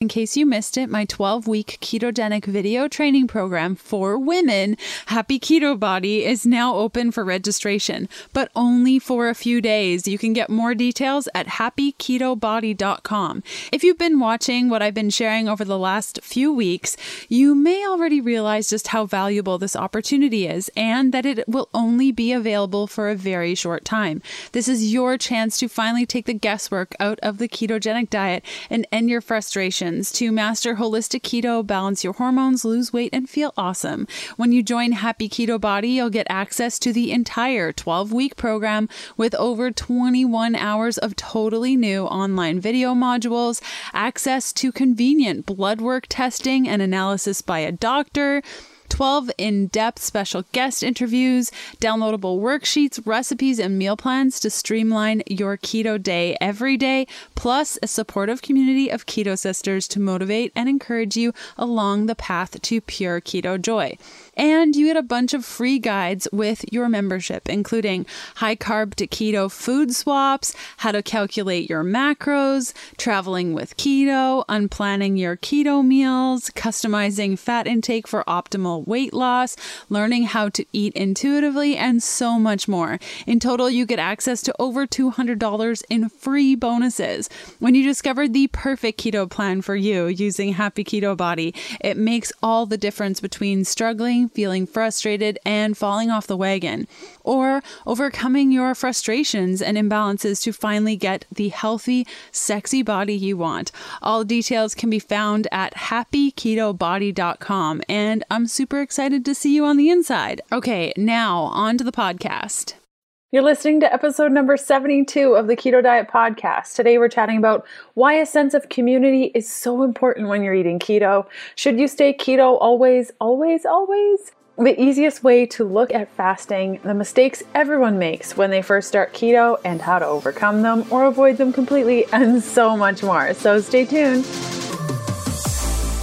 In case you missed it, my 12 week ketogenic video training program for women, Happy Keto Body, is now open for registration, but only for a few days. You can get more details at happyketobody.com. If you've been watching what I've been sharing over the last few weeks, you may already realize just how valuable this opportunity is and that it will only be available for a very short time. This is your chance to finally take the guesswork out of the ketogenic diet and end your frustration to master holistic keto, balance your hormones, lose weight, and feel awesome. When you join Happy Keto Body, you'll get access to the entire 12 week program with over 21 hours of totally new online video modules, access to convenient blood work testing and analysis by a doctor 12 in depth special guest interviews, downloadable worksheets, recipes, and meal plans to streamline your keto day every day, plus a supportive community of keto sisters to motivate and encourage you along the path to pure keto joy. And you get a bunch of free guides with your membership, including high carb to keto food swaps, how to calculate your macros, traveling with keto, unplanning your keto meals, customizing fat intake for optimal weight loss, learning how to eat intuitively, and so much more. In total, you get access to over $200 in free bonuses. When you discover the perfect keto plan for you using Happy Keto Body, it makes all the difference between struggling feeling frustrated, and falling off the wagon, or overcoming your frustrations and imbalances to finally get the healthy, sexy body you want. All details can be found at happyketobody.com, and I'm super excited to see you on the inside. Okay, now on to the podcast. You're listening to episode number 72 of the Keto Diet Podcast. Today we're chatting about why a sense of community is so important when you're eating keto. Should you stay keto always, always, always? The easiest way to look at fasting, the mistakes everyone makes when they first start keto, and how to overcome them or avoid them completely, and so much more. So stay tuned.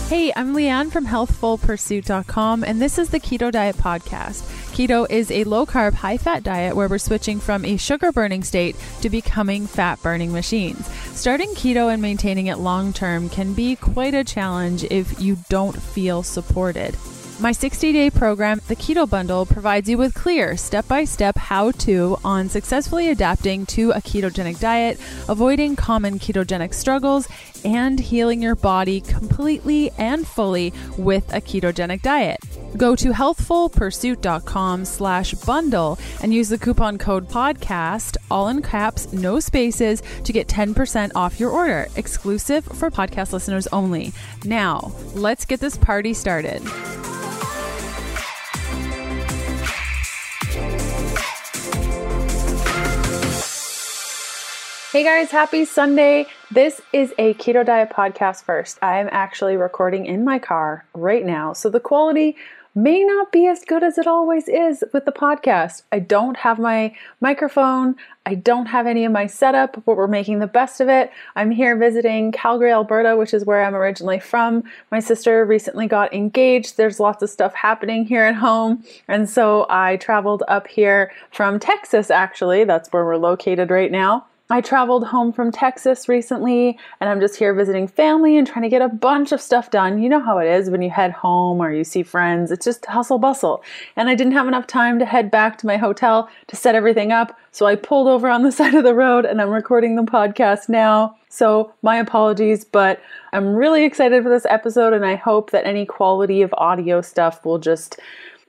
Hey, I'm Leanne from healthfulpursuit.com, and this is the Keto Diet Podcast. Keto is a low carb, high fat diet where we're switching from a sugar burning state to becoming fat burning machines. Starting keto and maintaining it long term can be quite a challenge if you don't feel supported. My 60 day program, the Keto Bundle, provides you with clear step by step how to on successfully adapting to a ketogenic diet, avoiding common ketogenic struggles, and healing your body completely and fully with a ketogenic diet. Go to healthfulpursuit.com slash bundle and use the coupon code podcast, all in caps, no spaces, to get 10% off your order, exclusive for podcast listeners only. Now, let's get this party started. Hey guys, happy Sunday. This is a Keto Diet podcast first. I am actually recording in my car right now, so the quality may not be as good as it always is with the podcast. I don't have my microphone, I don't have any of my setup, but we're making the best of it. I'm here visiting Calgary, Alberta, which is where I'm originally from. My sister recently got engaged. There's lots of stuff happening here at home, and so I traveled up here from Texas, actually. That's where we're located right now I traveled home from Texas recently and I'm just here visiting family and trying to get a bunch of stuff done. You know how it is when you head home or you see friends, it's just hustle bustle. And I didn't have enough time to head back to my hotel to set everything up, so I pulled over on the side of the road and I'm recording the podcast now. So, my apologies, but I'm really excited for this episode and I hope that any quality of audio stuff will just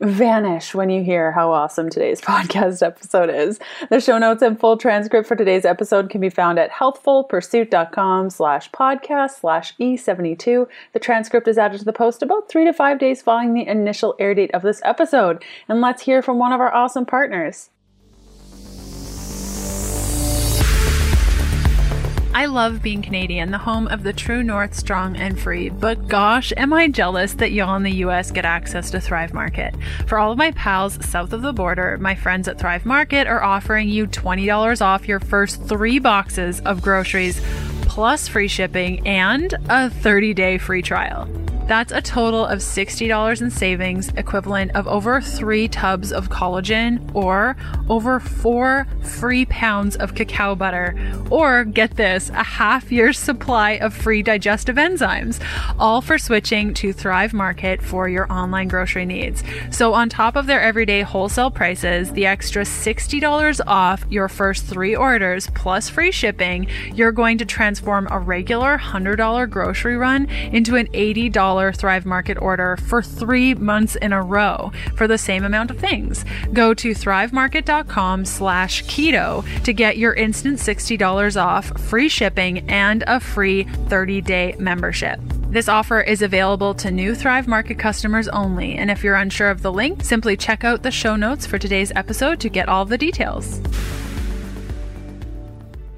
vanish when you hear how awesome today's podcast episode is. The show notes and full transcript for today's episode can be found at healthfulpursuit.com slash podcast slash E72. The transcript is added to the post about three to five days following the initial air date of this episode. And let's hear from one of our awesome partners. I love being Canadian, the home of the true North, strong and free. But gosh, am I jealous that y'all in the US get access to Thrive Market. For all of my pals south of the border, my friends at Thrive Market are offering you $20 off your first three boxes of groceries, plus free shipping and a 30 day free trial. That's a total of $60 in savings, equivalent of over three tubs of collagen or over four free pounds of cacao butter. Or get this, a half year's supply of free digestive enzymes, all for switching to Thrive Market for your online grocery needs. So, on top of their everyday wholesale prices, the extra $60 off your first three orders plus free shipping, you're going to transform a regular $100 grocery run into an $80 Thrive Market order for three months in a row for the same amount of things. Go to thrivemarket.com slash keto to get your instant $60 off, free shipping, and a free 30-day membership. This offer is available to new Thrive Market customers only, and if you're unsure of the link, simply check out the show notes for today's episode to get all the details.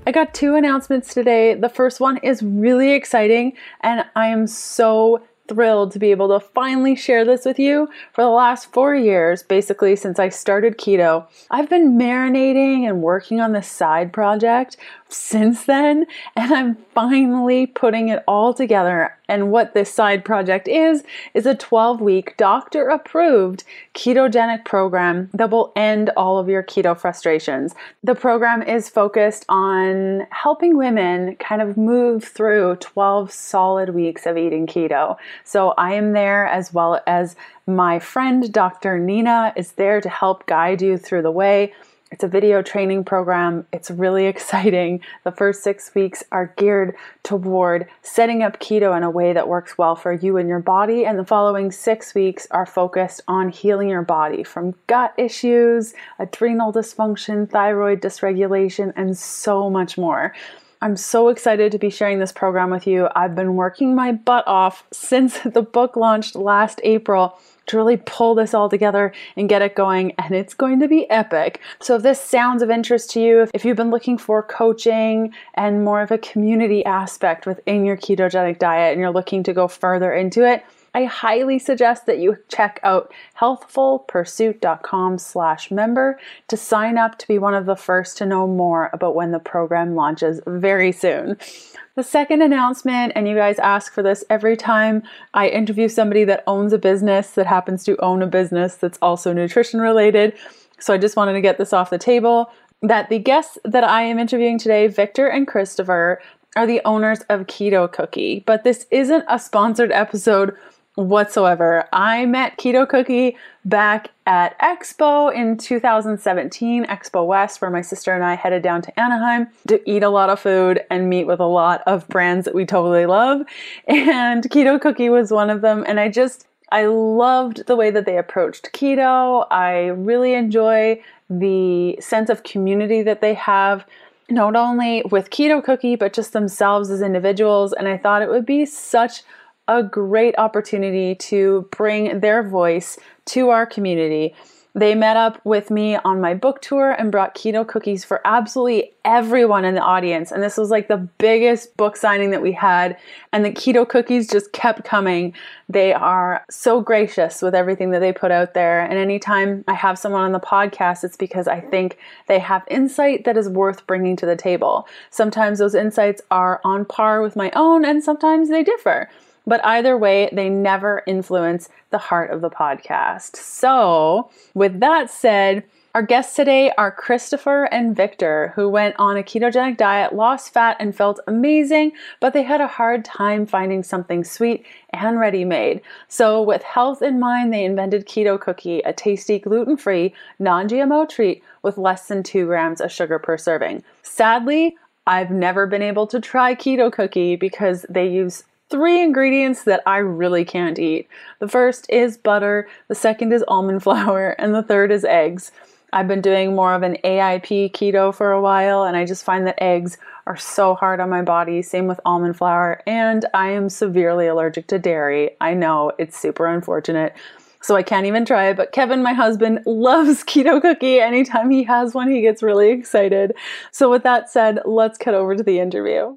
I got two announcements today. The first one is really exciting, and I am so thrilled to be able to finally share this with you. For the last four years, basically since I started keto, I've been marinating and working on this side project since then, and I'm finally putting it all together. And what this side project is, is a 12 week doctor approved ketogenic program that will end all of your keto frustrations. The program is focused on helping women kind of move through 12 solid weeks of eating keto. So I am there as well as my friend Dr. Nina is there to help guide you through the way. It's a video training program. It's really exciting. The first six weeks are geared toward setting up keto in a way that works well for you and your body. And the following six weeks are focused on healing your body from gut issues, adrenal dysfunction, thyroid dysregulation, and so much more. I'm so excited to be sharing this program with you. I've been working my butt off since the book launched last April to really pull this all together and get it going, and it's going to be epic. So, if this sounds of interest to you, if you've been looking for coaching and more of a community aspect within your ketogenic diet and you're looking to go further into it, I highly suggest that you check out healthfulpursuit.com slash member to sign up to be one of the first to know more about when the program launches very soon. The second announcement, and you guys ask for this every time I interview somebody that owns a business that happens to own a business that's also nutrition related. So I just wanted to get this off the table that the guests that I am interviewing today, Victor and Kristoffer, are the owners of Keto Kookie. But this isn't a sponsored episode whatsoever. I met Keto Kookie back at Expo in 2017, Expo West, where my sister and I headed down to Anaheim to eat a lot of food and meet with a lot of brands that we totally love. And Keto Kookie was one of them. And I just, I loved the way that they approached keto. I really enjoy the sense of community that they have not only with Keto Kookie, but just themselves as individuals. And I thought it would be such a great opportunity to bring their voice to our community. They met up with me on my book tour and brought keto cookies for absolutely everyone in the audience. And this was like the biggest book signing that we had. And the keto cookies just kept coming. They are so gracious with everything that they put out there. And anytime I have someone on the podcast, it's because I think they have insight that is worth bringing to the table. Sometimes those insights are on par with my own, and sometimes they differ. But either way, they never influence the heart of the podcast. So, with that said, our guests today are Kristoffer and Victor, who went on a ketogenic diet, lost fat, and felt amazing, but they had a hard time finding something sweet and ready made. So, with health in mind, they invented Keto Kookie, a tasty, gluten free, non GMO treat with less than two grams of sugar per serving. Sadly, I've never been able to try Keto Kookie because they use three ingredients that I really can't eat. The first is butter, the second is almond flour, and the third is eggs. I've been doing more of an AIP keto for a while, and I just find that eggs are so hard on my body. Same with almond flour, and I am severely allergic to dairy. I know it's super unfortunate. So I can't even try it. But Kevin, my husband, loves keto cookie. Anytime he has one, he gets really excited. So, with that said, let's cut over to the interview.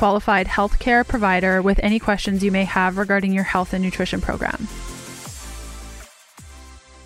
qualified healthcare provider with any questions you may have regarding your health and nutrition program.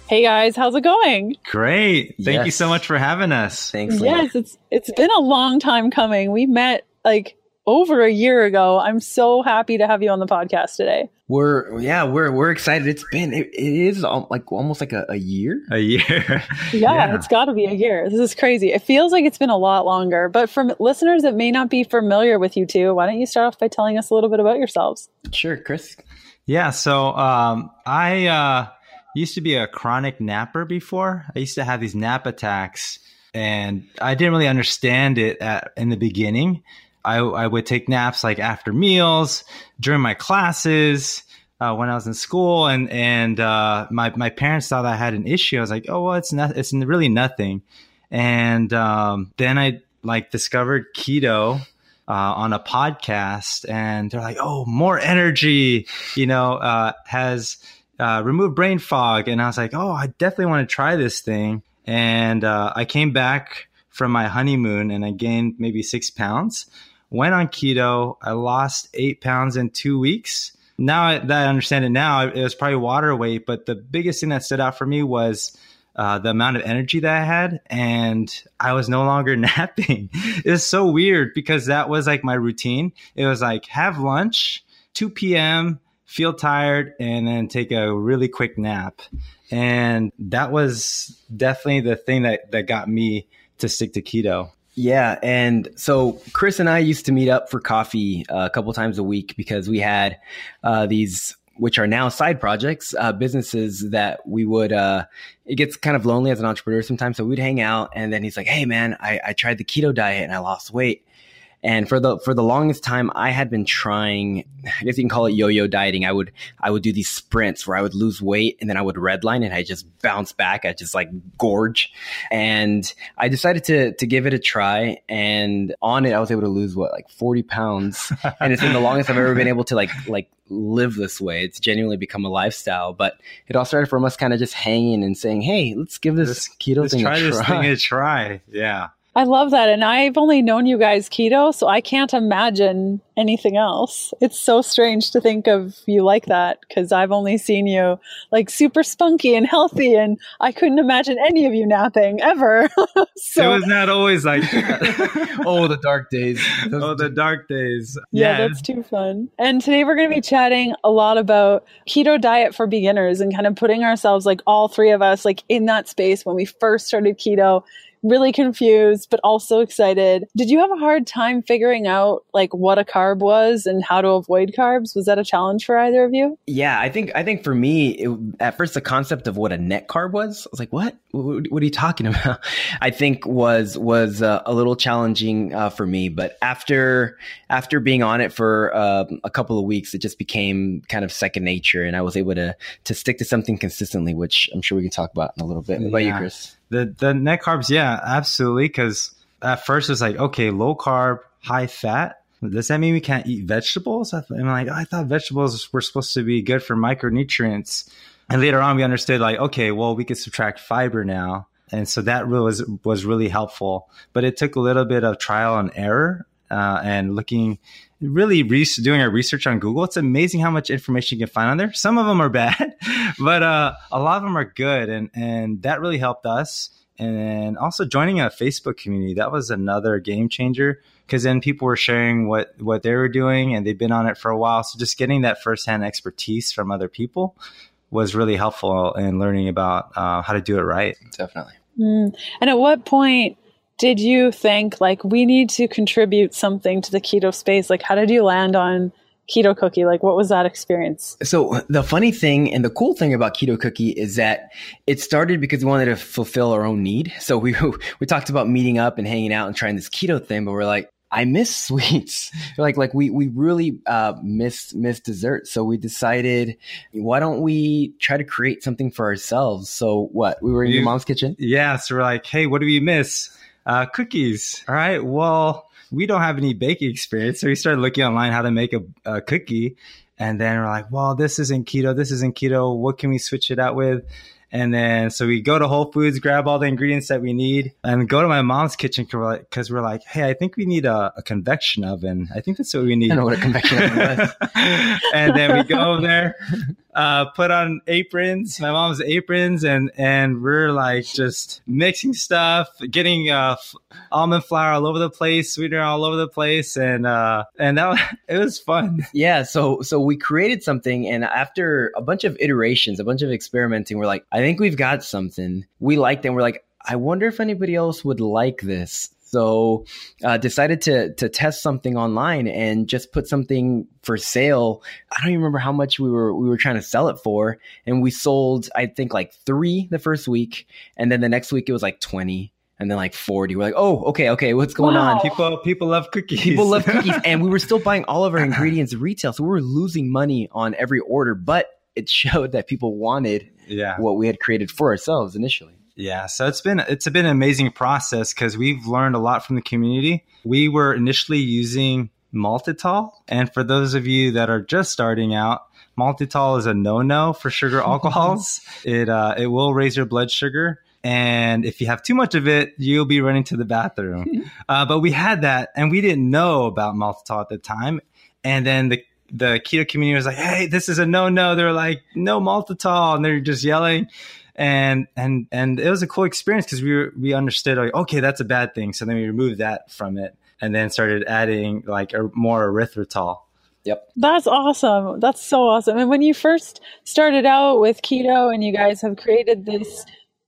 Hey guys, how's it going? Great. Thank Yes. you so much for having us. Thanks. Leah. Yes, it's it's been a long time coming. We met like over a year ago. I'm so happy to have you on the podcast today. We're yeah, we're we're excited. It's been it, it is al- like almost like a, a year. A year. Yeah, it's got to be a year. This is crazy. It feels like it's been a lot longer. But for listeners that may not be familiar with you two, why don't you start off by telling us a little bit about yourselves? Sure, Chris. Yeah. So um, I uh, used to be a chronic napper before. I used to have these nap attacks, and I didn't really understand it at, in the beginning. I, I would take naps like after meals, during my classes, uh, when I was in school, and and uh, my my parents thought I had an issue. I was like, oh well, it's not. It's really nothing. And um, then I like discovered keto uh, on a podcast, and they're like, "Oh, more energy," you know, uh, has uh, removed brain fog, and I was like, "Oh, I definitely want to try this thing." And uh, I came back from my honeymoon, and I gained maybe six pounds. Went on keto. I lost eight pounds in two weeks. Now that I understand it now, it was probably water weight, but the biggest thing that stood out for me was uh, the amount of energy that I had, and I was no longer napping. it's so weird because that was like my routine. It was like have lunch, 2 p.m., feel tired, and then take a really quick nap. And that was definitely the thing that, that got me to stick to keto. Yeah, and so Chris and I used to meet up for coffee uh, a couple times a week because we had uh, these, which are now side projects, uh, businesses that we would. Uh, it gets kind of lonely as an entrepreneur sometimes, so we'd hang out, and then he's like, "Hey, man, I, I tried the keto diet and I lost weight." And for the for the longest time, I had been trying. I guess you can call it yo-yo dieting. I would I would do these sprints where I would lose weight and then I would redline and I just bounce back. I just like gorge. And I decided to to give it a try. And on it, I was able to lose what like forty pounds. and it's been the longest I've ever been able to like like live this way. It's genuinely become a lifestyle. But it all started from us kind of just hanging and saying, "Hey, let's give this Let's- keto Let's thing try a this try." thing a try. Yeah. I love that. And I've only known you guys keto, so I can't imagine anything else. It's so strange to think of you like that because I've only seen you like super spunky and healthy, and I couldn't imagine any of you napping ever. so, it was not always like that. oh, the dark days. Those- oh, the dark days. yeah, that's too fun. And today we're going to be chatting a lot about keto diet for beginners and kind of putting ourselves, like all three of us, like in that space when we first started keto. Really confused, but also excited. Did you have a hard time figuring out like what a carb was and how to avoid carbs? Was that a challenge for either of you? Yeah, I think I think for me, it, at first the concept of what a net carb was, I was like, "What? What, what are you talking about?" I think was was uh, a little challenging uh, for me, but after after being on it for uh, a couple of weeks, it just became kind of second nature, and I was able to to stick to something consistently, which I'm sure we can talk about in a little bit. What about you, Chris? The the net carbs, yeah, absolutely. Because at first it's like, okay, low carb, high fat. Does that mean we can't eat vegetables? I'm like, I thought vegetables were supposed to be good for micronutrients. And later on, we understood like, okay, well, we could subtract fiber now, and so that was was really helpful. But it took a little bit of trial and error uh, and looking, really re- doing our research on Google. It's amazing how much information you can find on there. Some of them are bad, but uh, a lot of them are good, and and that really helped us. And also joining a Facebook community that was another game changer because then people were sharing what what they were doing and they've been on it for a while. So just getting that firsthand expertise from other people was really helpful in learning about uh, how to do it right. Definitely. Mm. And at what point did you think like we need to contribute something to the keto space? Like, how did you land on keto cookie? Like, what was that experience? So the funny thing and the cool thing about Keto Kookie is that it started because we wanted to fulfill our own need. So we we talked about meeting up and hanging out and trying this keto thing, but we're like, I miss sweets. like like we we really uh, miss miss dessert. So we decided, why don't we try to create something for ourselves? So what? We were in You- your mom's kitchen. Yeah, so we're like, hey, what do we miss? Uh, cookies. All right, well, we don't have any baking experience, so we started looking online how to make a, a cookie, and then we're like, well, this isn't keto. This isn't keto. What can we switch it out with? And then so we go to Whole Foods, grab all the ingredients that we need, and go to my mom's kitchen because we're, like, 'cause we're like, hey, I think we need a, a convection oven. I think that's what we need. I know what a convection oven was. and then we go over there, uh, put on aprons, my mom's aprons, and and we're like just mixing stuff, getting uh, almond flour all over the place, sweetener all over the place, and uh, and that was, it was fun. Yeah, so so we created something, and after a bunch of iterations, a bunch of experimenting, we're like, I think we've got something. We liked, and we're like, I wonder if anybody else would like this. So uh, decided to to test something online and just put something for sale. I don't even remember how much we were we were trying to sell it for, and we sold I think like three the first week, and then the next week it was like twenty, and then like forty. We're like, oh, okay, okay, what's going Wow. on? People people love cookies. People love cookies, and we were still buying all of our ingredients retail, so we were losing money on every order. But it showed that people wanted yeah. what we had created for ourselves initially. Yeah, so it's been it's been an amazing process because we've learned a lot from the community. We were initially using maltitol, and for those of you that are just starting out, maltitol is a no-no for sugar alcohols. it uh, it will raise your blood sugar, and if you have too much of it, you'll be running to the bathroom. uh, but we had that, and we didn't know about maltitol at the time, and then the the keto community was like, "Hey, this is a no-no." They're like, "No maltitol," and they're just yelling and and and it was a cool experience because we were, we understood like okay that's a bad thing so then we removed that from it and then started adding like a, more erythritol Yep. That's awesome. That's so awesome. And when you first started out with keto and you guys have created this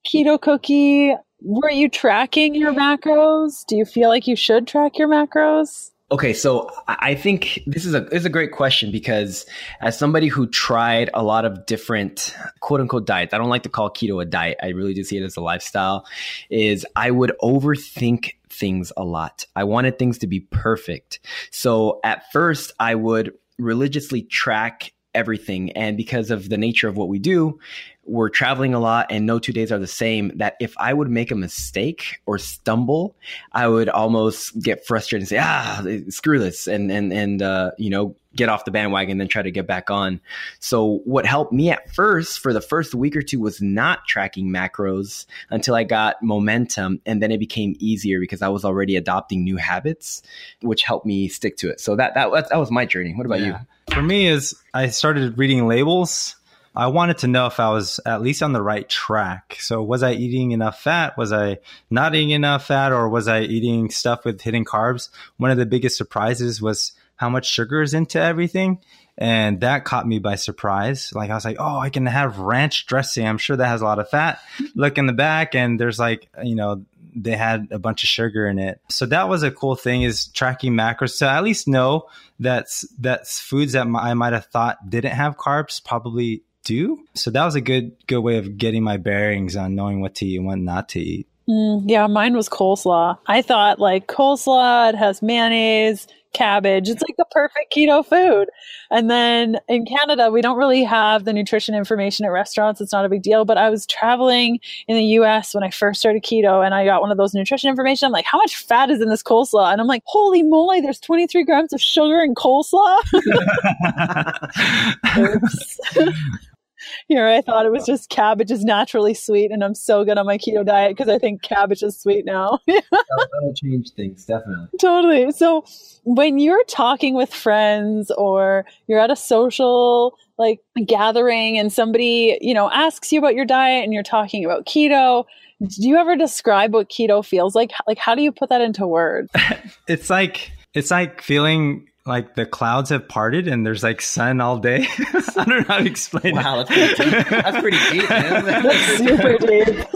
keto cookie, were you tracking your macros? Do you feel like you should track your macros? Okay, so I think this is a this is a great question because as somebody who tried a lot of different quote unquote diets, I don't like to call keto a diet. I really do see it as a lifestyle. Is I would overthink things a lot. I wanted things to be perfect. So at first, I would religiously track everything, and because of the nature of what we do, we're traveling a lot and no two days are the same that if i would make a mistake or stumble i would almost get frustrated and say ah screw this and and and uh, you know get off the bandwagon and then try to get back on. So what helped me at first for the first week or two was not tracking macros until i got momentum and then it became easier because i was already adopting new habits which helped me stick to it. So that that, that was my journey. What about you? For me is i started reading labels I wanted to know if I was at least on the right track. So, was I eating enough fat? Was I not eating enough fat? Or was I eating stuff with hidden carbs? One of the biggest surprises was how much sugar is into everything. And that caught me by surprise. Like, I was like, oh, I can have ranch dressing. I'm sure that has a lot of fat. Look in the back, and there's like, you know, they had a bunch of sugar in it. So that was a cool thing is tracking macros to at least know that's that's foods that I might have thought didn't have carbs probably do. So that was a good good way of getting my bearings on knowing what to eat and what not to eat. Mm, yeah, mine was coleslaw. I thought like coleslaw, it has mayonnaise, cabbage. It's like the perfect keto food. And then in Canada, we don't really have the nutrition information at restaurants. It's not a big deal. But I was traveling in the US when I first started keto and I got one of those nutrition information. I'm like, how much fat is in this coleslaw? And I'm like, holy moly, there's 23 grams of sugar in coleslaw. Oops. Here, I thought it was just cabbage is naturally sweet, and I'm so good on my keto diet because I think cabbage is sweet now. that'll, that'll change things definitely totally. So, when you're talking with friends or you're at a social like gathering and somebody, you know, asks you about your diet and you're talking about keto, do you ever describe what keto feels like? Like, how do you put that into words? it's like it's like feeling like the clouds have parted and there's like sun all day. I don't know how to explain wow it. that's pretty deep, that's pretty deep man That's super deep.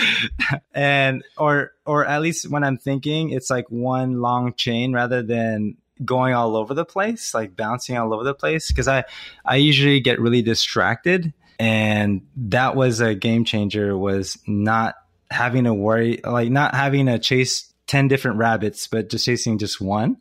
and or or at least when I'm thinking, it's like one long chain rather than going all over the place, like bouncing all over the place. Because I I usually get really distracted, and that was a game changer. Was not having to worry, like not having to chase 10 different rabbits, but just chasing just one.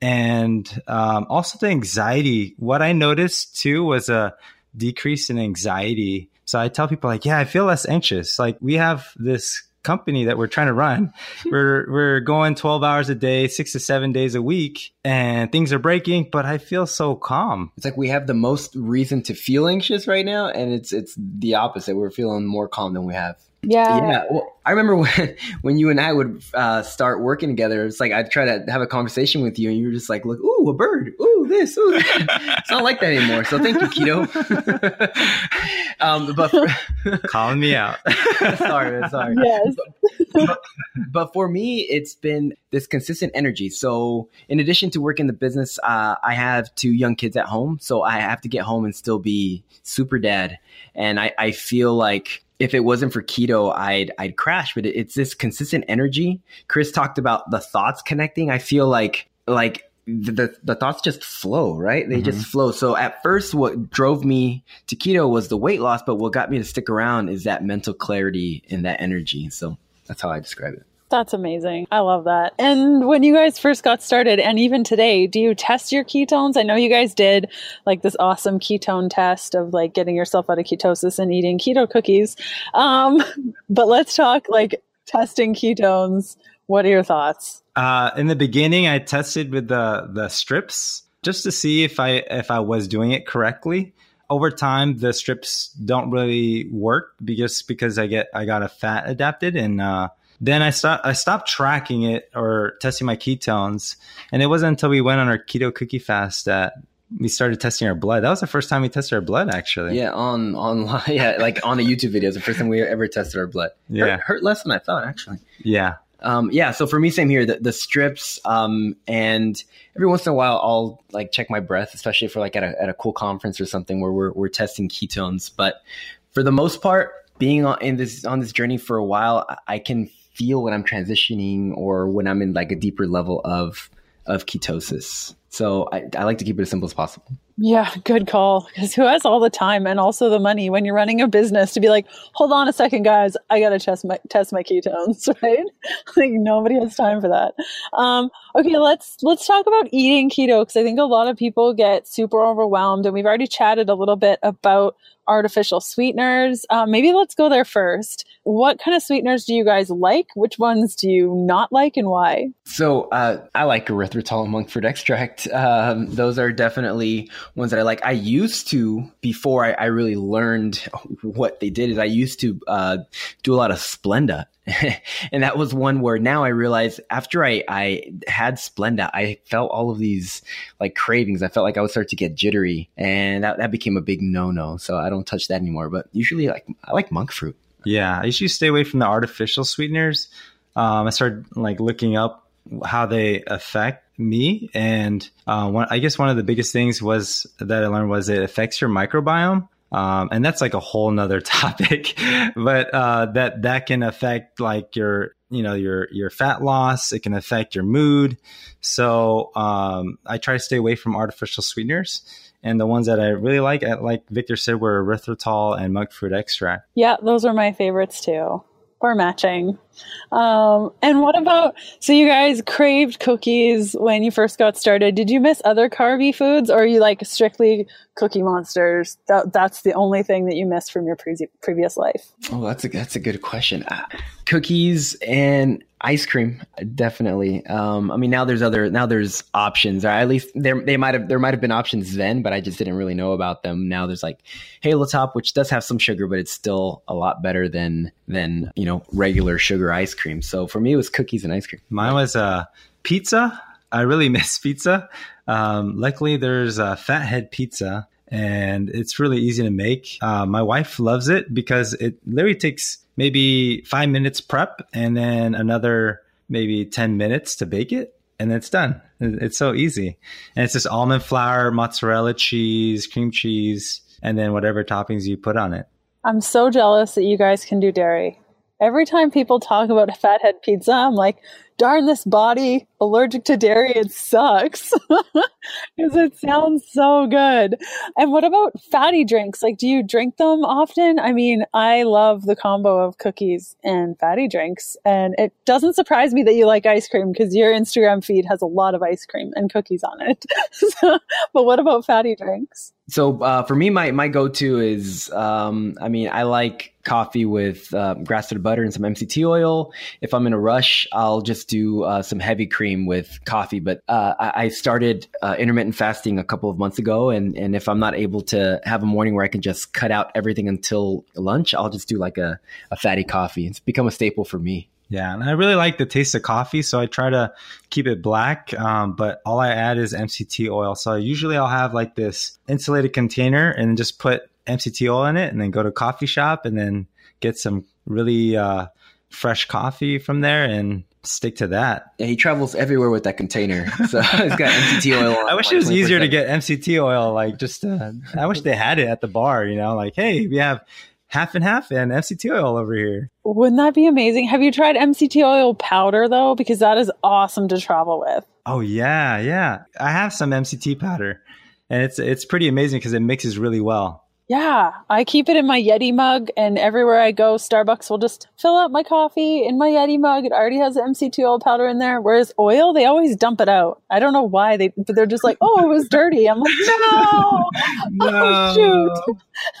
And um, also the anxiety. What I noticed too was a decrease in anxiety. So I tell people like, yeah, I feel less anxious. Like we have this company that we're trying to run. we're we're going 12 hours a day, 6 to 7 days a week and things are breaking, but I feel so calm. It's like we have the most reason to feel anxious right now and it's it's the opposite. We're feeling more calm than we have. Yeah. Yeah. Well, I remember when when you and I would uh, start working together. It's like I'd try to have a conversation with you, and you were just like, "Look, ooh, a bird, ooh, this, ooh." it's not like that anymore. So thank you, Keto. um, but for, calling me out. sorry, man, sorry. Yes. But, but, for me, it's been this consistent energy. So in addition to working the business, uh, I have two young kids at home, so I have to get home and still be super dad. And I, I feel like if it wasn't for keto, I'd I'd crash. But it's this consistent energy. Chris talked about the thoughts connecting. I feel like like the the thoughts just flow, right? They mm-hmm. just flow. So at first, what drove me to keto was the weight loss, but what got me to stick around is that mental clarity and that energy. So that's how I describe it. That's amazing. I love that. And when you guys first got started, and even today, do you test your ketones? I know you guys did like this awesome ketone test of like getting yourself out of ketosis and eating keto cookies. Um, but let's talk like testing ketones. What are your thoughts? Uh, in the beginning, I tested with the the strips just to see if I if I was doing it correctly over time the strips don't really work because because I get I got a fat adapted and uh, then I stopped I stopped tracking it or testing my ketones, and it wasn't until we went on our keto cookie fast that we started testing our blood. That was the first time we tested our blood, actually. Yeah, on online, yeah, like on a YouTube video. It's the first time we ever tested our blood. Yeah, hurt, hurt less than I thought, actually. Yeah, um, yeah. So for me, same here. The, the strips, um, and every once in a while, I'll like check my breath, especially for like at a at a cool conference or something where we're we're testing ketones. But for the most part, being on in this on this journey for a while, I can feel when I'm transitioning or when I'm in like a deeper level of of ketosis. So I, I like to keep it as simple as possible. Yeah, good call. Because who has all the time and also the money when you're running a business to be like, hold on a second, guys, I gotta test my test my ketones, right? like nobody has time for that. Um, okay, let's let's talk about eating keto because I think a lot of people get super overwhelmed, and we've already chatted a little bit about artificial sweeteners. Um, maybe let's go there first. What kind of sweeteners do you guys like? Which ones do you not like, and why? So uh, I like erythritol and monk fruit extract. Um, those are definitely ones that I like. I used to before I, I really learned what they did. Is I used to uh, do a lot of Splenda. and that was one where now I realize after I, I had Splenda, I felt all of these like cravings. I felt like I would start to get jittery, and that, that became a big no no. So I don't touch that anymore. But usually, like I like monk fruit. Yeah, I usually stay away from the artificial sweeteners. Um, I started like looking up how they affect me, and uh, one, I guess one of the biggest things was that I learned was it affects your microbiome. Um, and that's like a whole nother topic, but uh, that that can affect like your you know your your fat loss. It can affect your mood. So um, I try to stay away from artificial sweeteners. And the ones that I really like, like Victor said, were erythritol and monk fruit extract. Yeah, those are my favorites too. We're matching. Um, and what about so you guys craved cookies when you first got started? Did you miss other carby foods, or are you like strictly Cookie Monsters? That, that's the only thing that you missed from your pre- previous life. Oh, that's a that's a good question. Uh, cookies and ice cream definitely. Um, i mean now there's other now there's options. Or at least there they might have there might have been options then but i just didn't really know about them. Now there's like halo top which does have some sugar but it's still a lot better than than you know regular sugar ice cream. So for me it was cookies and ice cream. Mine was uh pizza. I really miss pizza. Um, luckily there's a fathead pizza and it's really easy to make. Uh, my wife loves it because it literally takes maybe five minutes prep and then another maybe 10 minutes to bake it and it's done. It's so easy. And it's just almond flour, mozzarella cheese, cream cheese, and then whatever toppings you put on it. I'm so jealous that you guys can do dairy. Every time people talk about fathead pizza, I'm like, darn this body allergic to dairy. It sucks because it sounds so good. And what about fatty drinks? Like, do you drink them often? I mean, I love the combo of cookies and fatty drinks. And it doesn't surprise me that you like ice cream because your Instagram feed has a lot of ice cream and cookies on it. but what about fatty drinks? So uh, for me, my my go to is, um, I mean, I like coffee with uh, grass fed butter and some MCT oil. If I'm in a rush, I'll just do uh, some heavy cream with coffee. But uh, I, I, started uh, intermittent fasting a couple of months ago, and and if I'm not able to have a morning where I can just cut out everything until lunch, I'll just do like a, a fatty coffee. It's become a staple for me. Yeah, and I really like the taste of coffee, so I try to keep it black. Um, but all I add is MCT oil. So usually I'll have like this insulated container and just put MCT oil in it, and then go to coffee shop and then get some really uh, fresh coffee from there and stick to that. Yeah, he travels everywhere with that container, so he's got MCT oil. I wish like it was 20%. easier to get MCT oil. Like just, uh, I wish they had it at the bar. You know, like hey, we have half and half and MCT oil over here. Wouldn't that be amazing? Have you tried MCT oil powder though? Because that is awesome to travel with. Oh yeah, yeah. I have some MCT powder, and it's it's pretty amazing because it mixes really well. Yeah, I keep it in my Yeti mug, and everywhere I go, Starbucks will just fill up my coffee in my Yeti mug. It already has MCT oil powder in there. Whereas oil, they always dump it out. I don't know why they, but they're just like, "Oh, it was dirty." I'm like, "No, no. oh shoot,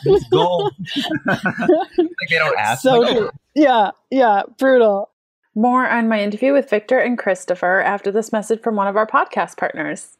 it's gold." like they don't ask. So like, oh. yeah, yeah, brutal. More on my interview with Victor and Kristoffer after this message from one of our podcast partners.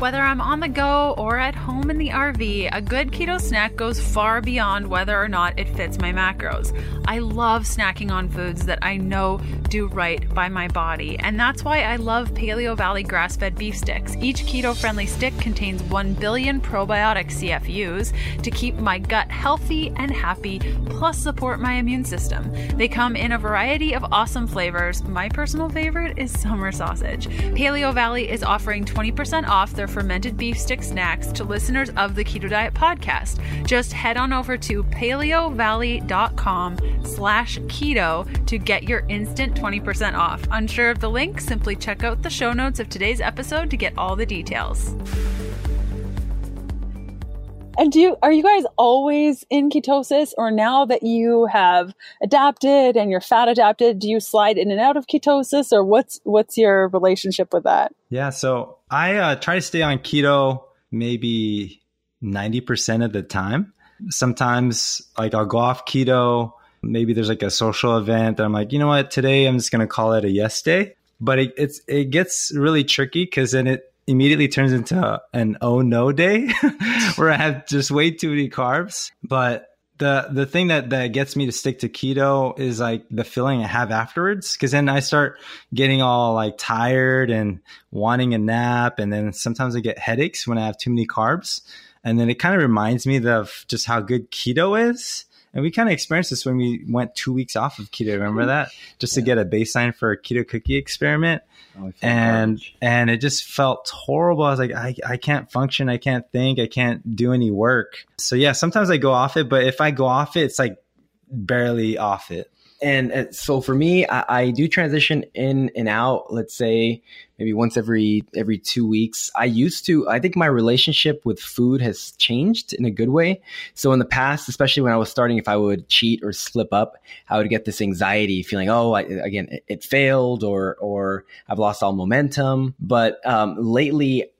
Whether I'm on the go or at home in the RV, a good keto snack goes far beyond whether or not it fits my macros. I love snacking on foods that I know do right by my body, and that's why I love Paleo Valley grass fed beef sticks. Each keto friendly stick contains 1 billion probiotic CFUs to keep my gut healthy and happy, plus support my immune system. They come in a variety of awesome flavors. My personal favorite is summer sausage. Paleo Valley is offering 20% off their fermented beef stick snacks to listeners of the Keto Diet podcast. Just head on over to paleovalley.com slash keto to get your instant 20% off. Unsure of the link? Simply check out the show notes of today's episode to get all the details. And do you are you guys always in ketosis or now that you have adapted and you're fat adapted, do you slide in and out of ketosis or what's what's your relationship with that? Yeah, so I uh, try to stay on keto maybe 90% of the time. Sometimes like I'll go off keto, maybe there's like a social event that I'm like, you know what, today I'm just going to call it a yes day. But it, it's it gets really tricky because then it immediately turns into an oh no day where I have just way too many carbs. But the the thing that that gets me to stick to keto is like the feeling I have afterwards because then I start getting all like tired and wanting a nap. And then sometimes I get headaches when I have too many carbs. And then it kind of reminds me of just how good keto is and we kind of experienced this when we went two weeks off of keto remember that just yeah. to get a baseline for a keto cookie experiment Oh, and garbage. and it just felt horrible. I was like, I, I can't function, I can't think, I can't do any work. So yeah, sometimes I go off it, but if I go off it, it's like barely off it and, so for me, I, I, do transition in and out. Let's say maybe once every every two weeks. I used to. I think my relationship with food has changed in a good way. So in the past, especially when I was starting, if I would cheat or slip up, I would get this anxiety, feeling, oh, I, again, it, it, failed, or or I've lost all momentum. But um, lately,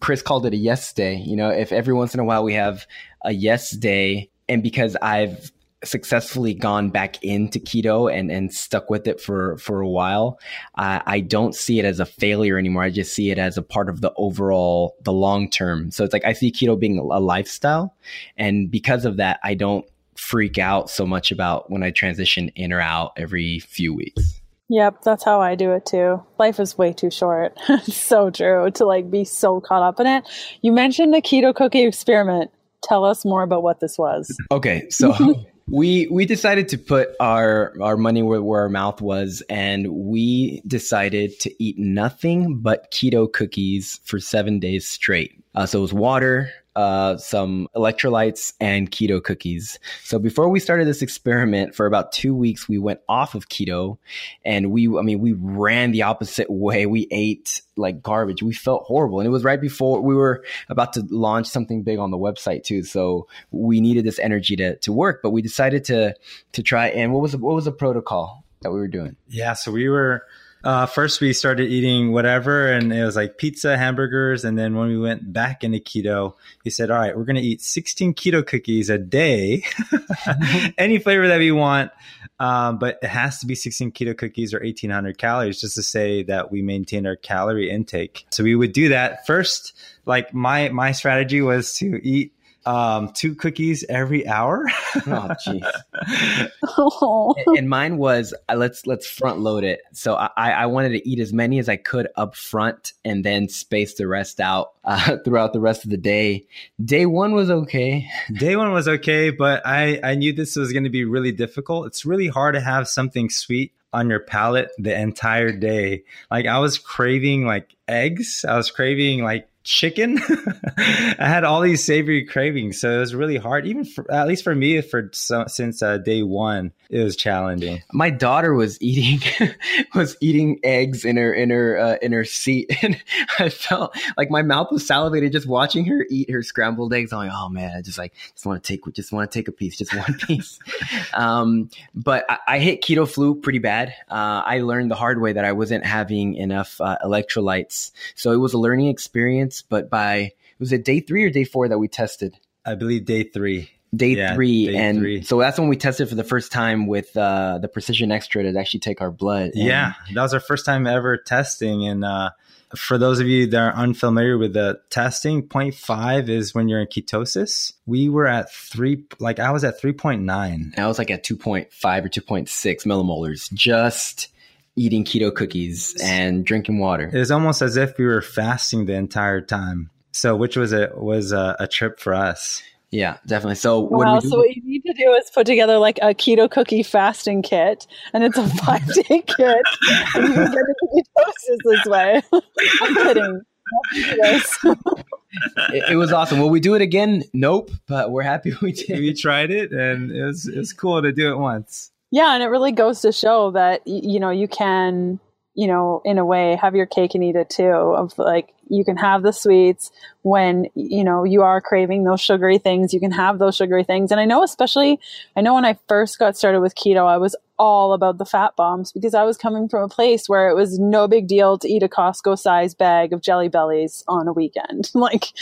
Chris called it a yes day. You know, if every once in a while we have a yes day, and because I've successfully gone back into keto and, and stuck with it for, for a while, I, I don't see it as a failure anymore. I just see it as a part of the overall, the long term. So it's like I see keto being a lifestyle. And because of that, I don't freak out so much about when I transition in or out every few weeks. Yep, that's how I do it too. Life is way too short. so true to like be so caught up in it. You mentioned the keto cookie experiment. Tell us more about what this was. Okay, so we we decided to put our our money where, where our mouth was and we decided to eat nothing but keto cookies for seven days straight. Uh, so it was water uh, some electrolytes and keto cookies. So before we started this experiment, for about two weeks, we went off of keto, and we, I mean, we ran the opposite way. We ate like garbage. We felt horrible, and it was right before we were about to launch something big on the website too. So we needed this energy to to work, but we decided to to try. And what was the, what was the protocol that we were doing? Yeah, so we were uh, first, we started eating whatever, and it was like pizza, hamburgers. And then when we went back into keto, he said, All right, we're going to eat 16 keto cookies a day, any flavor that we want. Um, but it has to be 16 keto cookies or 1800 calories just to say that we maintain our calorie intake. So we would do that first. Like my, my strategy was to eat um, two cookies every hour. oh, jeez. oh. And mine was uh, let's let's front load it. So I, I wanted to eat as many as I could up front and then space the rest out uh, throughout the rest of the day. Day one was okay. Day one was okay, but I I knew this was going to be really difficult. It's really hard to have something sweet on your palate the entire day. Like I was craving like eggs. I was craving like chicken. I had all these savory cravings, so it was really hard. Even for, at least for me, for so, since uh, day one, it was challenging. My daughter was eating was eating eggs in her in her uh, in her seat, and I felt like my mouth was salivated just watching her eat her scrambled eggs. I'm like, oh man, I just like just want to take just want to take a piece, just one piece. um, but I, I, hit keto flu pretty bad. Uh, I learned the hard way that I wasn't having enough uh, electrolytes, so it was a learning experience but by was it day three or day four that we tested? I believe day three. Day yeah, three, day and three. so that's when we tested for the first time with uh, the Precision Xtra to actually take our blood. And yeah, that was our first time ever testing, and uh, for those of you that are unfamiliar with the testing, 0.5 is when you're in ketosis. We were at three, like I was at 3.9. I was like at 2.5 or 2.6 millimolars, just eating Keto Kookies and drinking water. It was almost as if we were fasting the entire time. So, which was a was a, a trip for us. Yeah, definitely. So, what wow, so what you need to do is put together like a Keto Kookie fasting kit, and it's a five day kit, and you can get into ketosis this way. I'm kidding. it, it, was awesome. Will we do it again? Nope, but we're happy we did. We tried it, and it was it was cool to do it once. Yeah, and it really goes to show that you know you can you know in a way have your cake and eat it too of like you can have the sweets when you know you are craving those sugary things you can have those sugary things. And i know especially i know when i first got started with keto i was all about the fat bombs because i was coming from a place where it was no big deal to eat a costco size bag of jelly bellies on a weekend. Like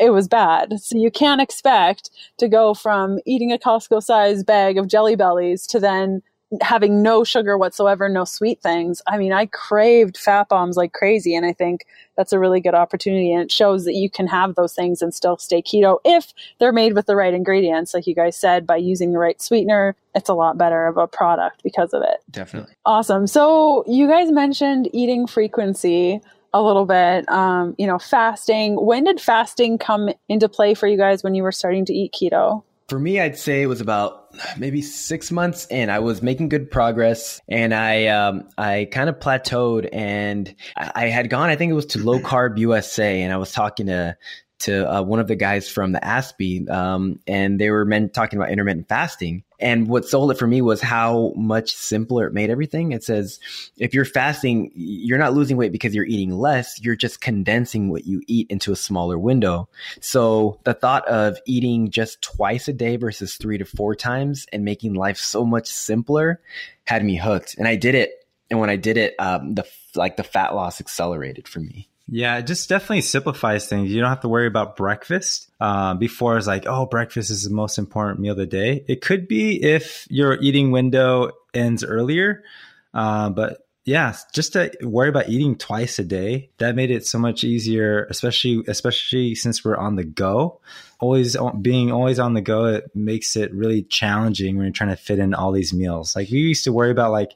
it was bad. So you can't expect to go from eating a costco size bag of jelly bellies to then having no sugar whatsoever, no sweet things. I mean, I craved fat bombs like crazy. And I think that's a really good opportunity. And it shows that you can have those things and still stay keto if they're made with the right ingredients. Like you guys said, by using the right sweetener, it's a lot better of a product because of it. Definitely. Awesome. So you guys mentioned eating frequency a little bit um, you know fasting when did fasting come into play for you guys when you were starting to eat keto for me, I'd say it was about maybe six months in. I was making good progress, and I um, I kind of plateaued, and I had gone. I think it was to Low Carb USA, and I was talking to to uh, one of the guys from the ASPE, um, and they were men talking about intermittent fasting. And what sold it for me was how much simpler it made everything. It says if you're fasting, you're not losing weight because you're eating less, you're just condensing what you eat into a smaller window. So the thought of eating just twice a day versus three to four times and making life so much simpler had me hooked. And I did it. And when I did it, um, the like the fat loss accelerated for me. Yeah, it just definitely simplifies things. You don't have to worry about breakfast. Uh, before it's like, oh, breakfast is the most important meal of the day. It could be if your eating window ends earlier. Uh, but yeah, just to worry about eating twice a day, that made it so much easier, especially especially since we're on the go. Always being always on the go, it makes it really challenging when you're trying to fit in all these meals. Like we used to worry about like,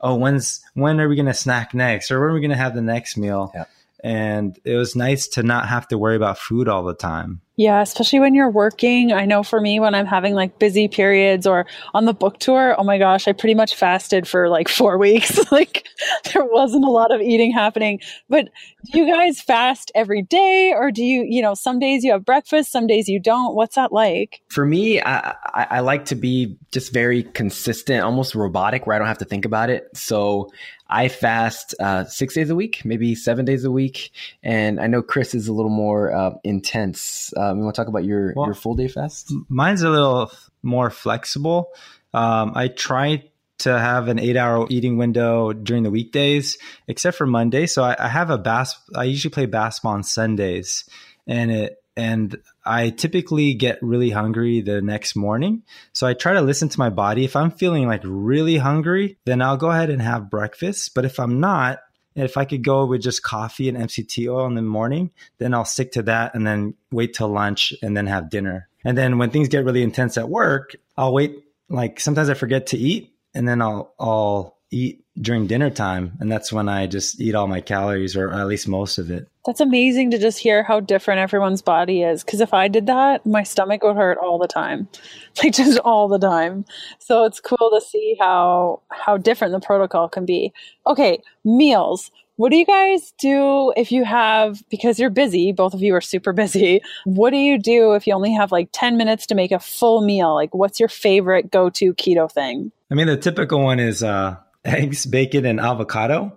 oh, when's when are we gonna snack next, or when are we gonna have the next meal? Yeah and it was nice to not have to worry about food all the time. Yeah, especially when you're working. I know for me, when I'm having like busy periods or on the book tour, oh my gosh, I pretty much fasted for like four weeks. like there wasn't a lot of eating happening. But do you guys fast every day or do you, you know, some days you have breakfast, some days you don't? What's that like? For me, I, I, I like to be just very consistent, almost robotic, where I don't have to think about it. So I fast uh, six days a week, maybe seven days a week, and I know Chris is a little more uh, intense. Um, you want to talk about your well, your full day fast? Mine's a little more flexible. Um, I try to have an eight hour eating window during the weekdays, except for Monday. So I, I have a bass. I usually play basketball on Sundays, and it and I typically get really hungry the next morning. So I try to listen to my body. If I'm feeling like really hungry, then I'll go ahead and have breakfast. But if I'm not, if I could go with just coffee and MCT oil in the morning, then I'll stick to that and then wait till lunch and then have dinner. And then when things get really intense at work, I'll wait. Like sometimes I forget to eat and then I'll, I'll eat during dinner time and that's when i just eat all my calories or at least most of it. That's amazing to just hear how different everyone's body is because if i did that my stomach would hurt all the time. Like just all the time. So it's cool to see how how different the protocol can be. Okay meals. What do you guys do if you have because you're busy both of you are super busy what do you do if you only have like 10 minutes to make a full meal? Like what's your favorite go-to keto thing? I mean the typical one is uh eggs, bacon, and avocado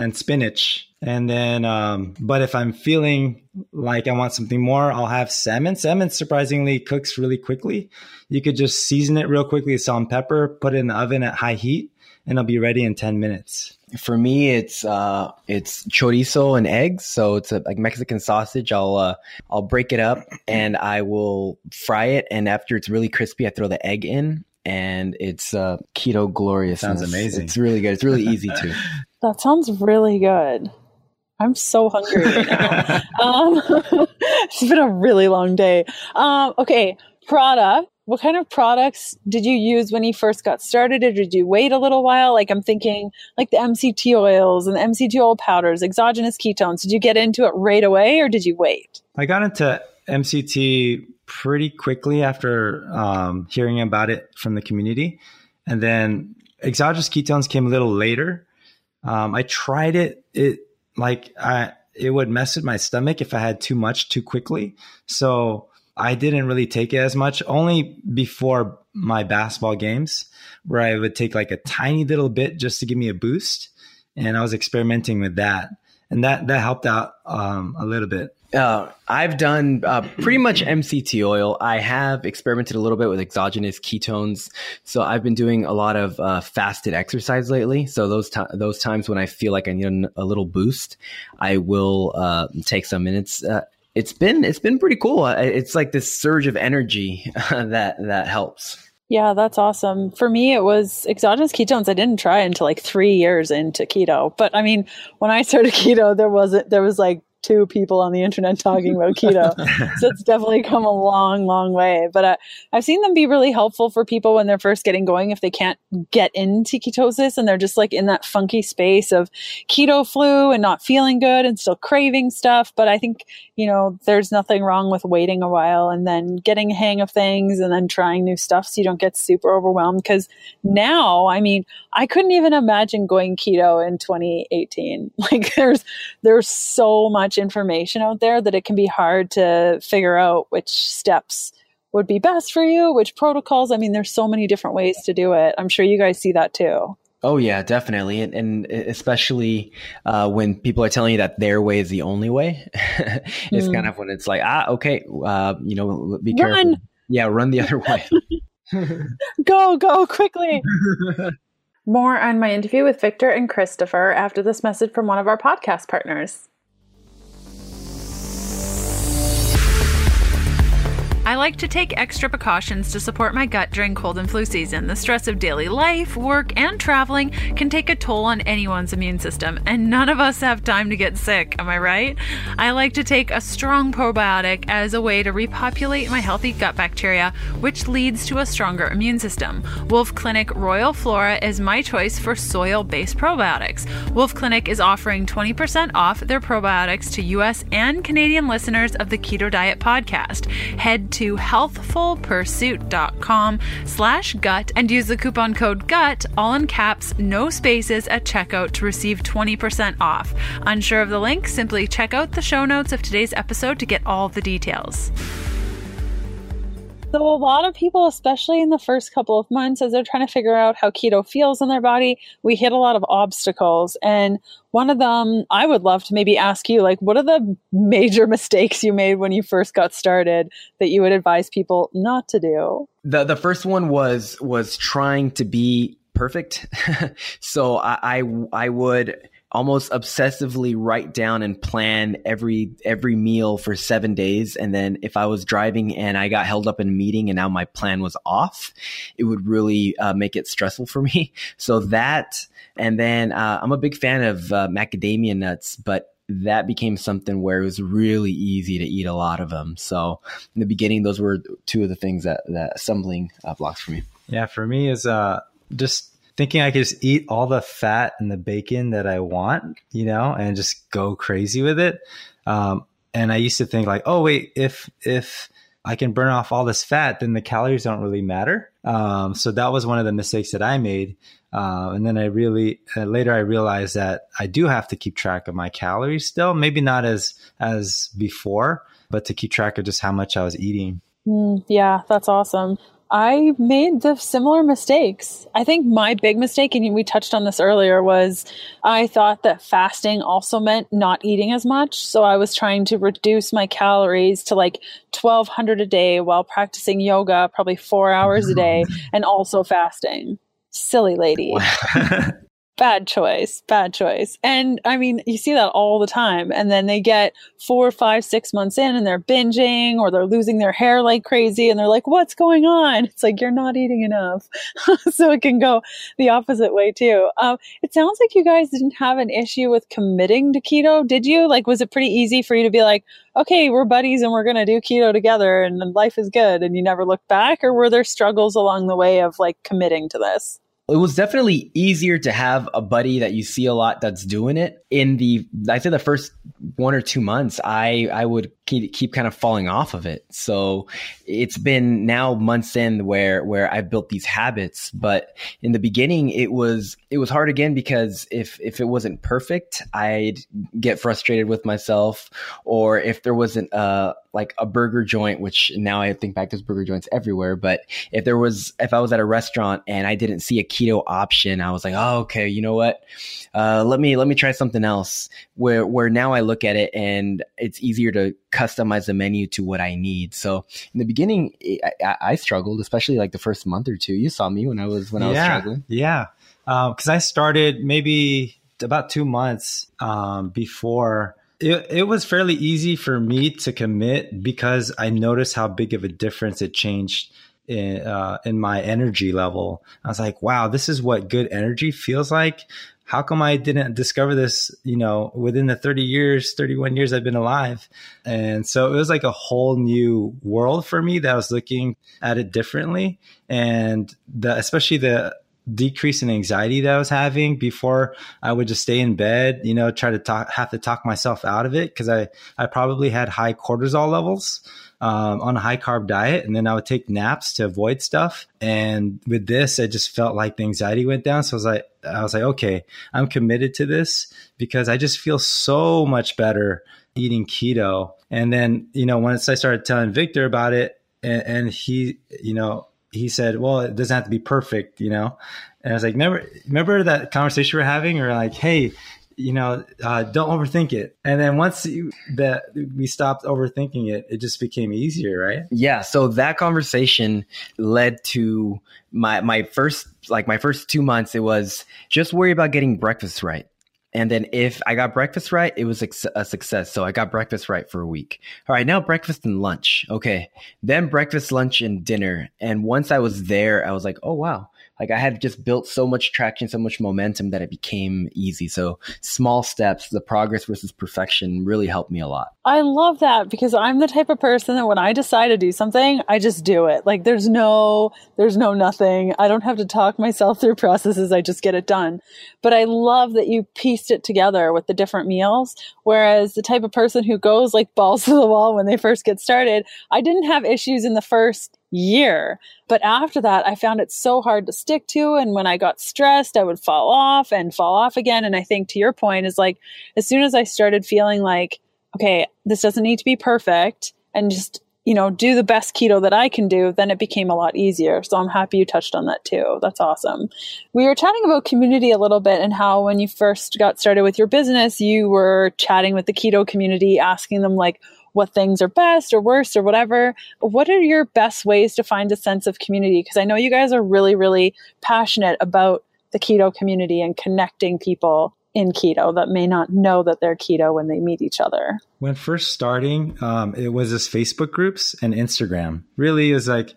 and spinach. And then, um, but if I'm feeling like I want something more, I'll have salmon. Salmon surprisingly cooks really quickly. You could just season it real quickly salt and pepper, put it in the oven at high heat, and it'll be ready in 10 minutes. For me, it's uh, it's chorizo and eggs. So it's a, like Mexican sausage. I'll uh, I'll break it up and I will fry it. And after it's really crispy, I throw the egg in and it's uh, keto glorious. Sounds amazing. It's really good. It's really easy too. That sounds really good. I'm so hungry right now. um, it's been a really long day. Um, okay, product. What kind of products did you use when you first got started, or did you wait a little while? Like I'm thinking, like the MCT oils and the MCT oil powders, exogenous ketones. Did you get into it right away, or did you wait? I got into MCT pretty quickly after um, hearing about it from the community. And then exogenous ketones came a little later. Um, I tried it. It like I it would mess with my stomach if I had too much too quickly. So I didn't really take it as much. Only before my basketball games, where I would take like a tiny little bit just to give me a boost, and I was experimenting with that, and that that helped out um, a little bit. Uh, I've done uh, pretty much MCT oil. I have experimented a little bit with exogenous ketones. So I've been doing a lot of uh, fasted exercise lately. So those t- those times when I feel like I need a, little boost, I will uh, take some minutes. Uh, it's been it's been pretty cool. It's like this surge of energy that that helps. Yeah, that's awesome. For me, it was exogenous ketones. I didn't try until like three years into keto. But I mean, when I started keto, there wasn't there was like two people on the internet talking about keto. so it's definitely come a long, long way. But uh, I've seen them be really helpful for people when they're first getting going if they can't get into ketosis and they're just like in that funky space of keto flu and not feeling good and still craving stuff. But I think, you know, there's nothing wrong with waiting a while and then getting a hang of things and then trying new stuff so you don't get super overwhelmed. Because now, I mean, I couldn't even imagine going keto in 2018. Like there's there's so much information out there that it can be hard to figure out which steps would be best for you, which protocols. I mean, there's so many different ways to do it. I'm sure you guys see that too. Oh yeah, definitely, and, and especially uh, when people are telling you that their way is the only way. it's mm. kind of when it's like, ah, okay, uh, you know, be careful. Run. Yeah, run the other way. go, go quickly. More on my interview with Victor and Kristoffer after this message from one of our podcast partners. I like to take extra precautions to support my gut during cold and flu season. The stress of daily life, work, and traveling can take a toll on anyone's immune system, and none of us have time to get sick, am I right? I like to take a strong probiotic as a way to repopulate my healthy gut bacteria, which leads to a stronger immune system. Wolfe Clinic Royal Flora is my choice for soil based probiotics. Wolfe Clinic is offering 20% off their probiotics to US and Canadian listeners of the Keto Diet podcast. Head to healthfulpursuit.com slash gut and use the coupon code GUT, all in caps, no spaces at checkout to receive 20% off. Unsure of the link? Simply check out the show notes of today's episode to get all the details. So, a lot of people, especially in the first couple of months, as they're trying to figure out how keto feels in their body, we hit a lot of obstacles. And one of them, I would love to maybe ask you, like, what are the major mistakes you made when you first got started that you would advise people not to do? The the first one was was trying to be perfect. so I, I I would almost obsessively write down and plan every every meal for seven days. And then if i was driving and i got held up in a meeting and now my plan was off it would really uh, make it stressful for me. So that and then uh, i'm a big fan of uh, macadamia nuts but that became something where it was really easy to eat a lot of them so in the beginning those were two of the things that that stumbling uh, blocks for me. Yeah for me is uh just thinking I could just eat all the fat and the bacon that I want, you know, and just go crazy with it. Um, and I used to think like, oh wait, if if I can burn off all this fat, then the calories don't really matter. Um, so that was one of the mistakes that I made. Uh, and then I really uh, later I realized that I do have to keep track of my calories still, maybe not as as before, but to keep track of just how much I was eating. Mm, yeah, that's awesome. I made the similar mistakes. I think my big mistake, and we touched on this earlier, was I thought that fasting also meant not eating as much. So I was trying to reduce my calories to like 1200 a day while practicing yoga, probably four hours a day, and also fasting. Silly lady. bad choice, bad choice. And I mean, you see that all the time. And then they get four, five, six months in and they're binging or they're losing their hair like crazy and they're like, what's going on? It's like, you're not eating enough. so it can go the opposite way too. Um, it sounds like you guys didn't have an issue with committing to keto, did you? Like, was it pretty easy for you to be like, okay, we're buddies and we're going to do keto together and life is good and you never look back? Or were there struggles along the way of like committing to this? It was definitely easier to have a buddy that you see a lot that's doing it. In the i say the first one or two months i i would keep, keep kind of falling off of it so it's been now months in where where i've built these habits but in the beginning it was it was hard again because if if it wasn't perfect i'd get frustrated with myself or if there wasn't a like a burger joint, which now I think back there's burger joints everywhere. But if there was, if I was at a restaurant and I didn't see a keto option, I was like, oh, okay, you know what? Uh, let me let me try something else. Where where now I look at it and it's easier to customize the menu to what I need. So in the beginning, I, I struggled, especially like the first month or two. You saw me when I was when I was struggling. Yeah, because um, I started maybe about two months um, before it, it was fairly easy for me to commit because I noticed how big of a difference it changed in, uh, in my energy level. I was like, wow, this is what good energy feels like. How come I didn't discover this, you know, within the 30 years, 31 years I've been alive? And so it was like a whole new world for me that I was looking at it differently. And the, especially the, decrease in anxiety that I was having before I would just stay in bed, you know, try to talk, have to talk myself out of it because I, I probably had high cortisol levels um, on a high carb diet. And then I would take naps to avoid stuff. And with this, I just felt like the anxiety went down. So I was like, I was like, okay, I'm committed to this because I just feel so much better eating keto. And then, you know, once I started telling Victor about it and, and he, you know, he said, "Well, it doesn't have to be perfect," you know. And I was like, "Remember, remember that conversation we are having? Or like, hey, you know, uh, don't overthink it." And then once that we stopped overthinking it, it just became easier, right? Yeah. So that conversation led to my my first like my first two months. It was just worry about getting breakfast right And then if I got breakfast right, it was a success. So I got breakfast right for a week. All right, now breakfast and lunch. Okay. Then breakfast, lunch, and dinner. And once I was there, I was like, oh, wow like I had just built so much traction, so much momentum that it became easy. So small steps, the progress versus perfection really helped me a lot. I love that because I'm the type of person that when I decide to do something, I just do it. Like there's no, there's no nothing. I don't have to talk myself through processes. I just get it done. But I love that you pieced it together with the different meals. Whereas the type of person who goes like balls to the wall when they first get started, I didn't have issues in the first year. But after that, I found it so hard to stick to. And when I got stressed, I would fall off and fall off again. And I think to your point is like, as soon as I started feeling like, okay, this doesn't need to be perfect and just, you know, do the best keto that I can do, then it became a lot easier. So I'm happy you touched on that too. That's awesome. We were chatting about community a little bit and how when you first got started with your business, you were chatting with the keto community, asking them like, what things are best or worst or whatever. What are your best ways to find a sense of community? Because I know you guys are really, really passionate about the keto community and connecting people in keto that may not know that they're keto when they meet each other. When first starting, um, it was just Facebook groups and Instagram. Really, is like,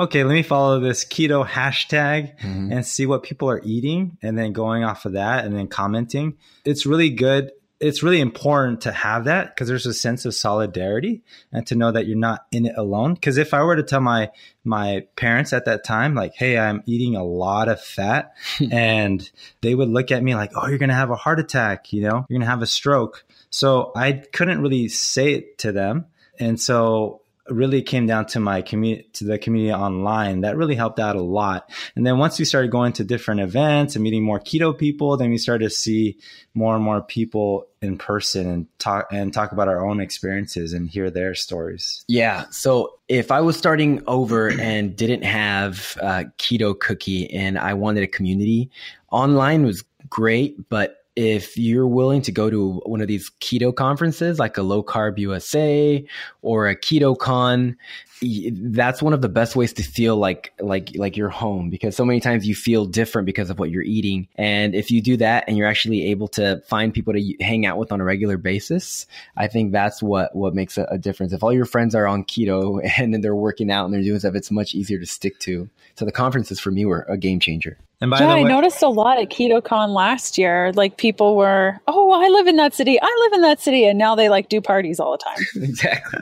okay, let me follow this keto hashtag mm-hmm. and see what people are eating, and then going off of that and then commenting. It's really good it's really important to have that because there's a sense of solidarity and to know that you're not in it alone. Because if I were to tell my my parents at that time, like, "Hey, I'm eating a lot of fat," and they would look at me like, "Oh, you're gonna have a heart attack," you know, you're gonna have a stroke. So I couldn't really say it to them, and so really came down to my community to the community online. That really helped out a lot. And then once we started going to different events and meeting more keto people then we started to see more and more people in person and talk and talk about our own experiences and hear their stories. Yeah. So if i was starting over and didn't have a Keto Kookie and i wanted a community online was great but if you're willing to go to one of these keto conferences like a low carb USA or a keto con, that's one of the best ways to feel like like like you're home because so many times you feel different because of what you're eating and if you do that and you're actually able to find people to hang out with on a regular basis i think that's what what makes a, a difference if all your friends are on keto and then they're working out and they're doing stuff it's much easier to stick to so the conferences for me were a game changer and by yeah, the way, I noticed a lot at KetoCon last year. Like people were, oh, I live in that city. I live in that city, and now they like do parties all the time. exactly.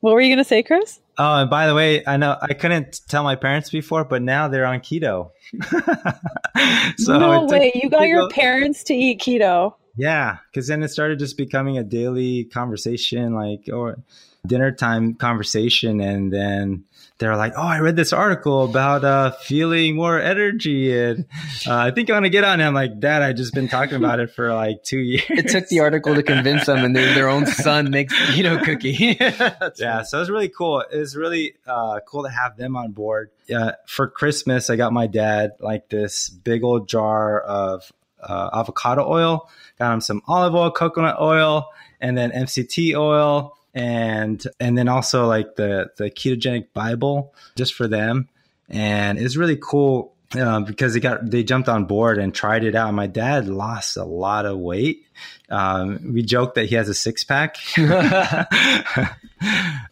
what were you going to say, Chris? Oh, and by the way, I know I couldn't tell my parents before, but now they're on keto. so no way! You got your parents to eat keto. Yeah, because then it started just becoming a daily conversation, like or dinner time conversation, and then they're like, "Oh, I read this article about uh, feeling more energy, and uh, I think I want to get on." it. I'm like, "Dad, I just been talking about it for like two years." It took the article to convince them, and their, their own son makes Keto Kookie. yeah, so it's really cool. It was really uh, cool to have them on board. Yeah, for Christmas, I got my dad like this big old jar of uh, avocado oil. Got him some olive oil, coconut oil, and then MCT oil and and then also like the the ketogenic bible just for them. And it's really cool um, because they got they jumped on board and tried it out. My dad lost a lot of weight. Um, we joke that he has a six-pack.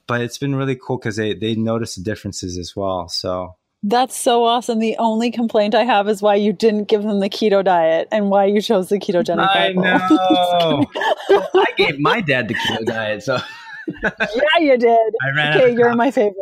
But it's been really cool because they they notice the differences as well. So that's so awesome. The only complaint I have is why you didn't give them the keto diet and why you chose the ketogenic I Bible. know. I gave my dad the keto diet, so yeah, you did. I ran okay, you're my favorite.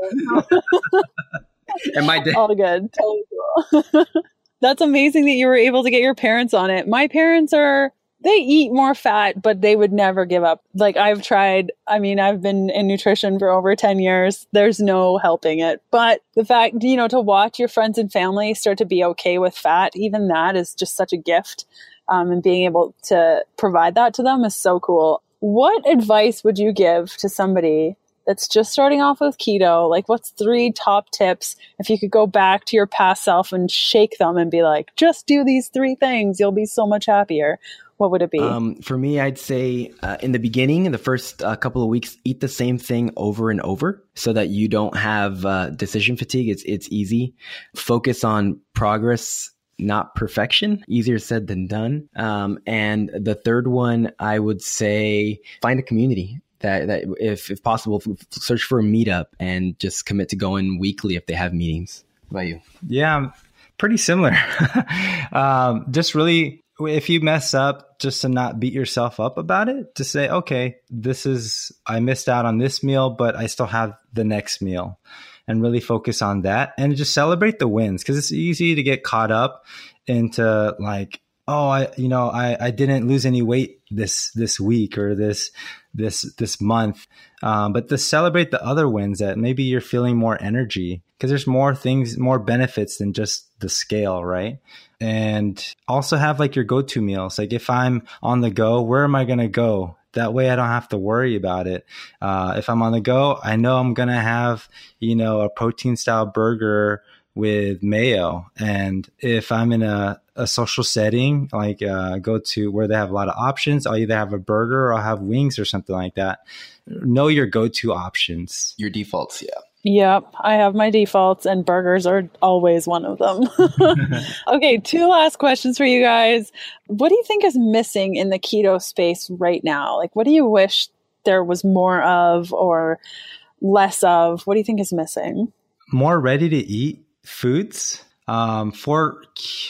and my dad. All good. Totally cool. That's amazing that you were able to get your parents on it. My parents are they eat more fat, but they would never give up. Like I've tried, I mean, I've been in nutrition for over 10 years. There's no helping it. But the fact, you know, to watch your friends and family start to be okay with fat, even that is just such a gift. Um, and being able to provide that to them is so cool. What advice would you give to somebody that's just starting off with keto? Like, what's three top tips if you could go back to your past self and shake them and be like, just do these three things, you'll be so much happier? What would it be? Um, for me, I'd say uh, in the beginning, in the first uh, couple of weeks, eat the same thing over and over so that you don't have uh, decision fatigue. It's it's easy. Focus on progress not perfection. Easier said than done. Um, and the third one, I would say find a community that, that if, if possible, search for a meetup and just commit to going weekly if they have meetings. About you? Yeah, pretty similar. um, just really, if you mess up, just to not beat yourself up about it, to say, okay, this is, I missed out on this meal, but I still have the next meal and really focus on that and just celebrate the wins because it's easy to get caught up into like, oh, I, you know, I, I didn't lose any weight this, this week or this, this, this month. Um, but to celebrate the other wins that maybe you're feeling more energy because there's more things, more benefits than just the scale, right? And also have like your go to meals. Like if I'm on the go, where am I going to go? That way I don't have to worry about it. Uh, if I'm on the go, I know I'm to have, you know, a protein style burger with mayo. And if I'm in a, a social setting, like uh, go to where they have a lot of options, I'll either have a burger or I'll have wings or something like that. Know your go to options. Your defaults, yeah. Yep, I have my defaults, and burgers are always one of them. okay, two last questions for you guys. What do you think is missing in the keto space right now? Like, what do you wish there was more of or less of? What do you think is missing? More ready to eat foods. Um, for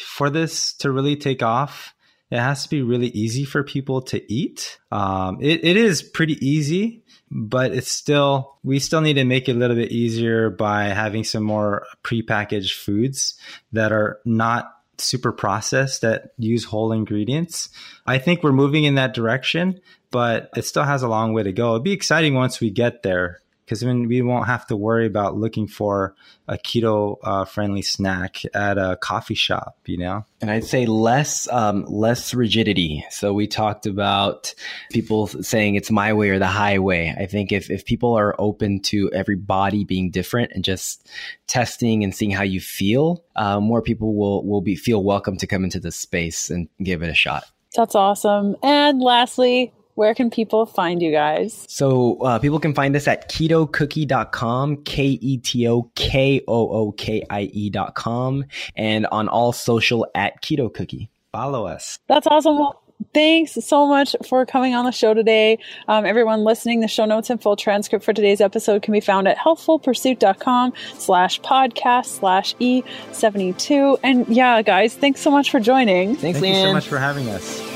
for this to really take off, it has to be really easy for people to eat. Um, it, it is pretty easy but it's still we still need to make it a little bit easier by having some more prepackaged foods that are not super processed that use whole ingredients. I think we're moving in that direction, but it still has a long way to go. It'd be exciting once we get there because then we won't have to worry about looking for a keto uh, friendly snack at a coffee shop you know? And i'd say less um, less rigidity. So we talked about people saying it's my way or the highway. I think if, if people are open to every body being different and just testing and seeing how you feel uh, more people will will be feel welcome to come into this space and give it a shot. That's awesome. And lastly where can people find you guys? So uh, people can find us at ketokookie.com, K-E-T-O-K-O-O-K-I-E.com, and on all social at Keto Kookie. Follow us. That's awesome. Well, thanks so much for coming on the show today. Um, everyone listening, the show notes and full transcript for today's episode can be found at healthfulpursuit.com slash podcast slash E72. And yeah, guys, thanks so much for joining. Thanks, Thank Leanne. you so much for having us.